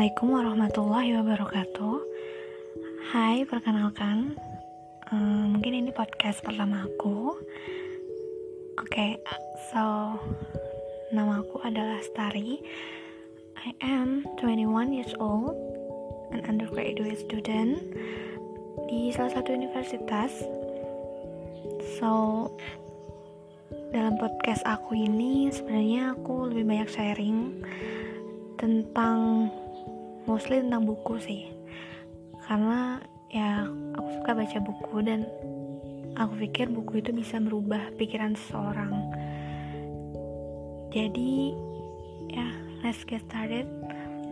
Assalamualaikum warahmatullahi wabarakatuh. Hai, perkenalkan. Um, Mungkin ini podcast pertama aku. Oke, okay, so Nama aku adalah Stari I am 21 years old An undergraduate student Di salah satu universitas. So Dalam podcast aku ini Sebenarnya aku lebih banyak sharing tentang mostly tentang buku sih. Karena ya aku suka baca buku dan aku pikir buku itu bisa merubah pikiran seseorang. Jadi ya let's get started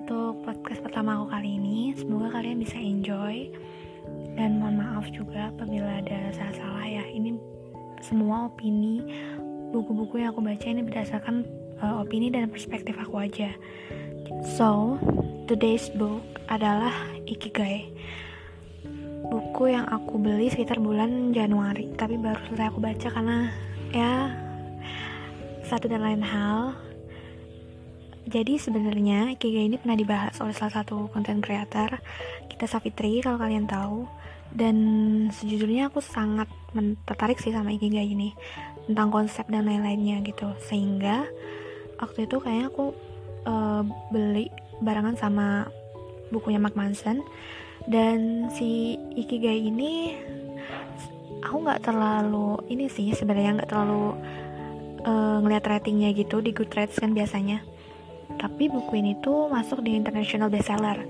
untuk podcast pertama aku kali ini. Semoga kalian bisa enjoy. Dan mohon maaf juga apabila ada salah-salah ya. Ini semua opini buku-buku yang aku baca ini berdasarkan uh, opini dan perspektif aku aja. So, today's book adalah Ikigai. Buku yang aku beli sekitar bulan Januari, tapi baru selesai aku baca karena ya satu dan lain hal. Jadi sebenarnya Ikigai ini pernah dibahas oleh salah satu konten creator kita Safitri kalau kalian tahu. Dan sejujurnya aku sangat tertarik sih sama Ikigai ini tentang konsep dan lain-lainnya gitu. Sehingga waktu itu kayaknya aku uh, beli barengan sama bukunya Mark Manson. Dan si Ikigai ini aku nggak terlalu ini sih sebenarnya nggak terlalu uh, ngeliat ratingnya gitu di Goodreads kan biasanya. Tapi buku ini tuh masuk di international bestseller.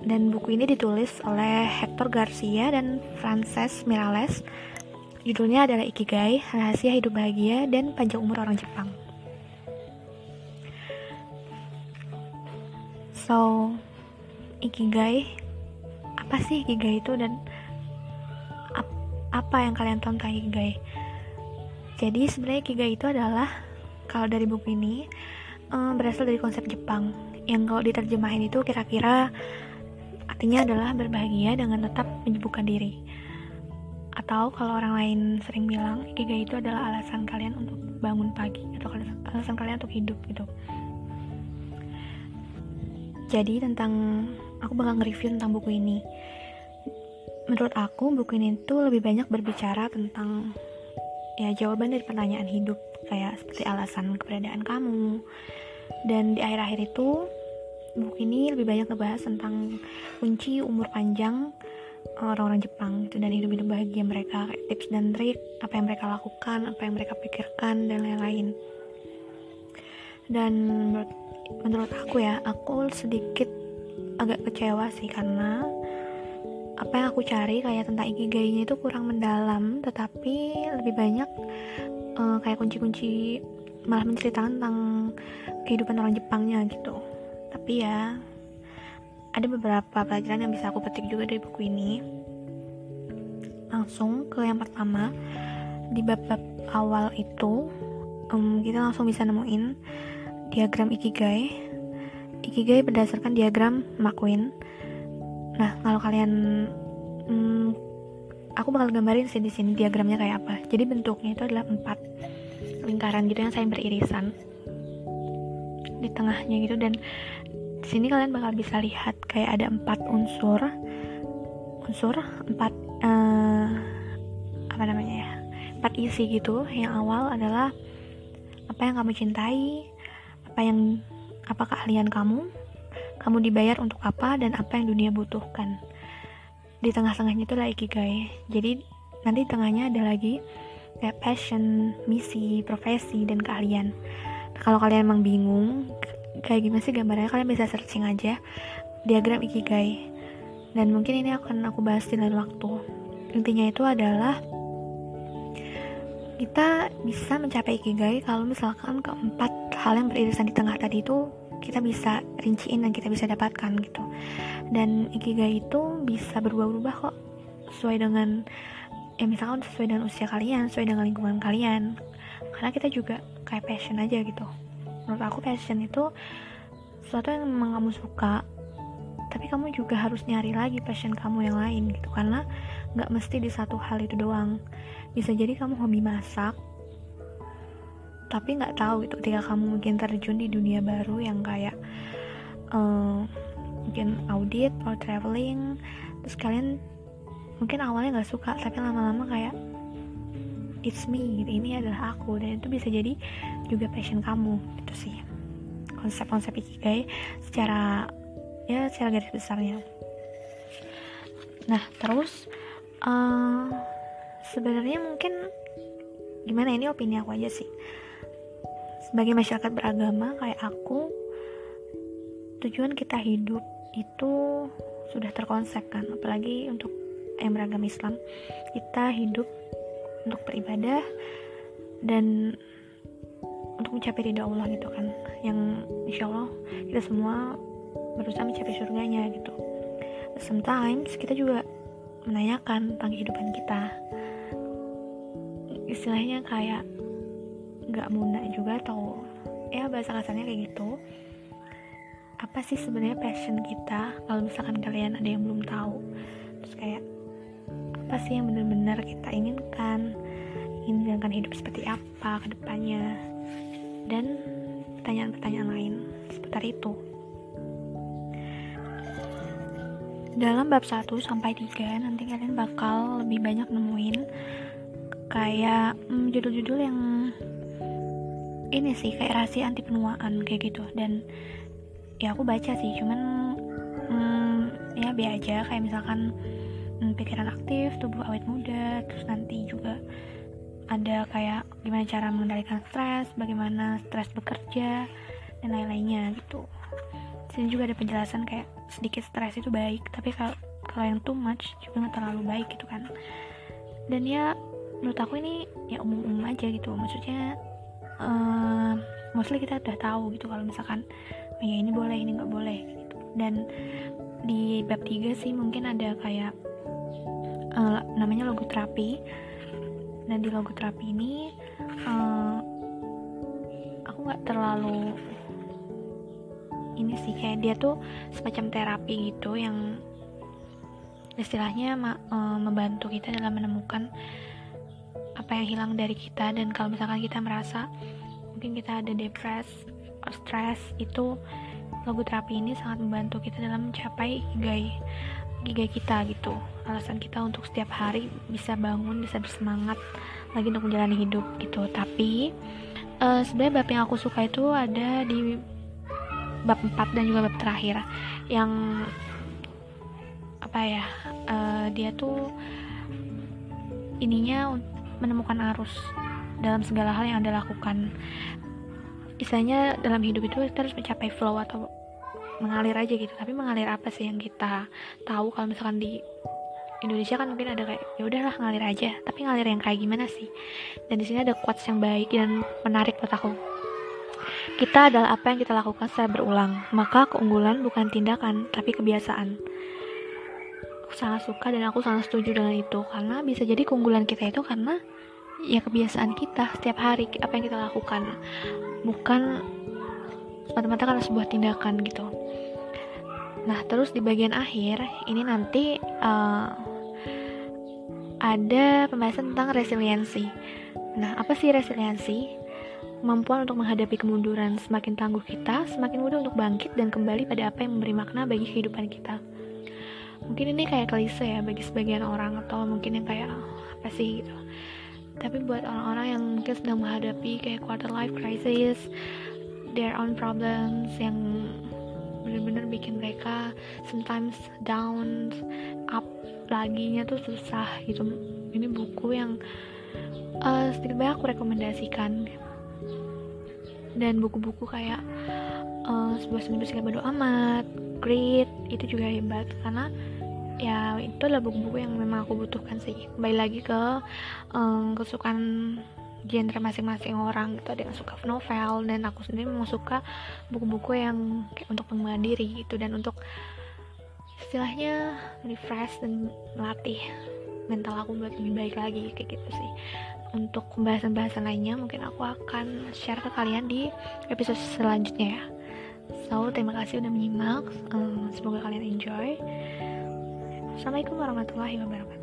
Dan buku ini ditulis oleh Hector Garcia dan Frances Mirales judulnya adalah Ikigai Rahasia Hidup Bahagia dan Panjang Umur Orang Jepang So, ikigai apa sih ikigai itu dan ap, apa yang kalian tahu tentang ikigai? Jadi sebenarnya ikigai itu adalah kalau dari buku ini um, berasal dari konsep Jepang yang kalau diterjemahin itu kira-kira artinya adalah berbahagia dengan tetap menyibukkan diri. Atau kalau orang lain sering bilang ikigai itu adalah alasan kalian untuk bangun pagi atau alasan kalian untuk hidup gitu jadi tentang aku bakal nge-review tentang buku ini. Menurut aku buku ini tuh lebih banyak berbicara tentang ya jawaban dari pertanyaan hidup kayak seperti alasan keberadaan kamu. Dan di akhir-akhir itu buku ini lebih banyak ngebahas tentang kunci umur panjang orang-orang Jepang itu dan hidup-hidup bahagia mereka tips dan trik apa yang mereka lakukan apa yang mereka pikirkan dan lain-lain. Dan menurut menurut aku ya aku sedikit agak kecewa sih karena apa yang aku cari kayak tentang ikigainya itu kurang mendalam tetapi lebih banyak uh, kayak kunci-kunci malah menceritakan tentang kehidupan orang Jepangnya gitu. Tapi ya ada beberapa pelajaran yang bisa aku petik juga dari buku ini. Langsung ke yang pertama. Di bab-bab awal itu um, kita langsung bisa nemuin diagram Ikigai. Ikigai berdasarkan diagram McQueen. Nah, kalau kalian hmm, aku bakal gambarin sih di sini diagramnya kayak apa. Jadi bentuknya itu adalah empat lingkaran gitu yang saling beririsan di tengahnya gitu dan di sini kalian bakal bisa lihat kayak ada empat unsur unsur empat uh, apa namanya ya empat isi gitu yang awal adalah apa yang kamu cintai apa yang apa keahlian kamu? Kamu dibayar untuk apa dan apa yang dunia butuhkan? Di tengah-tengahnya itu adalah ikigai. Jadi nanti tengahnya ada lagi kayak passion misi profesi dan keahlian. Kalau kalian emang bingung kayak gimana sih gambarnya kalian bisa searching aja diagram ikigai. Dan mungkin ini akan aku bahas di lain waktu. Intinya itu adalah kita bisa mencapai ikigai kalau misalkan keempat hal yang beririsan di tengah tadi itu kita bisa rinciin dan kita bisa dapatkan gitu. Dan ikigai itu bisa berubah-ubah kok. Sesuai dengan ya misalkan sesuai dengan usia kalian sesuai dengan lingkungan kalian. Karena kita juga kayak passion aja gitu. Menurut aku passion itu sesuatu yang memang kamu suka tapi kamu juga harus nyari lagi passion kamu yang lain gitu. Karena nggak mesti di satu hal itu doang. Bisa jadi kamu hobi masak tapi nggak tahu gitu ketika kamu mungkin terjun di dunia baru yang kayak uh, mungkin audit or traveling terus kalian mungkin awalnya nggak suka tapi lama-lama kayak it's me gitu. ini adalah aku. Dan itu bisa jadi juga passion kamu gitu sih. Konsep-konsep ikigai secara ya secara garis besarnya. Nah terus uh, sebenarnya mungkin gimana? Ini opini aku aja sih sebagai masyarakat beragama kayak aku tujuan kita hidup itu sudah terkonsep kan. Apalagi untuk yang beragama Islam kita hidup untuk beribadah dan untuk mencapai ridha Allah gitu kan. Yang insya Allah kita semua berusaha mencapai surganya gitu. Sometimes kita juga menanyakan tentang kehidupan kita. Istilahnya kayak nggak mudah juga atau ya bahasa kasarnya kayak gitu. Apa sih sebenarnya passion kita kalau misalkan kalian ada yang belum tahu? Terus kayak apa sih yang benar-benar kita inginkan? Ingin hidup seperti apa ke depannya? Dan pertanyaan-pertanyaan lain seputar itu. Dalam bab 1 sampai 3 nanti kalian bakal lebih banyak nemuin kayak hmm, judul-judul hmm, yang ini sih kayak rahasia anti penuaan kayak gitu. Dan ya aku baca sih cuman hmm, ya biar aja. Kayak misalkan hmm, pikiran aktif tubuh awet muda terus nanti juga ada kayak gimana cara mengendalikan stres bagaimana stres bekerja dan lain-lainnya gitu. Sini juga ada penjelasan kayak sedikit stres itu baik tapi kalau kalau yang too much juga nggak terlalu baik gitu kan. Dan ya menurut aku ini ya umum-umum aja gitu. Maksudnya uh, mostly kita udah tahu gitu kalau misalkan oh ya ini boleh ini nggak boleh gitu. Dan di bab 3 sih mungkin ada kayak uh, namanya logoterapi dan di logoterapi ini uh, aku nggak terlalu ini sih kayak dia tuh semacam terapi gitu yang istilahnya uh, membantu kita dalam menemukan apa yang hilang dari kita dan kalau misalkan kita merasa mungkin kita ada depres stres itu logoterapi ini sangat membantu kita dalam mencapai gigai gigai kita gitu. Alasan kita untuk setiap hari bisa bangun bisa bersemangat lagi untuk menjalani hidup gitu. Tapi uh, sebenarnya bab yang aku suka itu ada di bab 4 dan juga bab terakhir yang apa ya uh, dia tuh ininya menemukan arus dalam segala hal yang anda lakukan. Istilahnya dalam hidup itu kita harus mencapai flow atau mengalir aja gitu. Tapi mengalir apa sih yang kita tahu? Kalau misalkan di Indonesia kan mungkin ada kayak ya udahlah ngalir aja. Tapi ngalir yang kayak gimana sih? Dan di sini ada quotes yang baik dan menarik buat aku. Kita adalah apa yang kita lakukan secara berulang. Maka keunggulan bukan tindakan tapi kebiasaan aku sangat suka dan aku sangat setuju dengan itu karena bisa jadi keunggulan kita itu karena ya kebiasaan kita setiap hari apa yang kita lakukan bukan semata-mata karena sebuah tindakan gitu Nah, terus di bagian akhir ini nanti uh, ada pembahasan tentang resiliensi. Nah, apa sih resiliensi? Kemampuan untuk menghadapi kemunduran semakin tangguh kita, semakin mudah untuk bangkit dan kembali pada apa yang memberi makna bagi kehidupan kita. Mungkin ini kayak klise ya bagi sebagian orang atau mungkin yang kayak apa sih? gitu. Tapi buat orang-orang yang mungkin sedang menghadapi kayak quarter life crisis, their own problems yang bener-bener bikin mereka sometimes down up laginya tuh susah gitu. Ini buku yang uh, sedikit banyak aku rekomendasikan. Dan buku-buku kayak uh, sebuah seni bersikap bodo amat great itu juga hebat. Karena ya itu adalah buku-buku yang memang aku butuhkan sih. Kembali lagi ke um, kesukaan genre masing-masing orang gitu. Ada yang suka novel dan aku sendiri memang suka buku-buku yang kayak untuk pengembangan diri gitu. Dan untuk istilahnya refresh dan melatih mental aku buat lebih baik lagi kayak gitu sih. Untuk pembahasan-pembahasan lainnya mungkin aku akan share ke kalian di episode selanjutnya ya so terima kasih udah menyimak. Semoga kalian enjoy. Assalamualaikum warahmatullahi wabarakatuh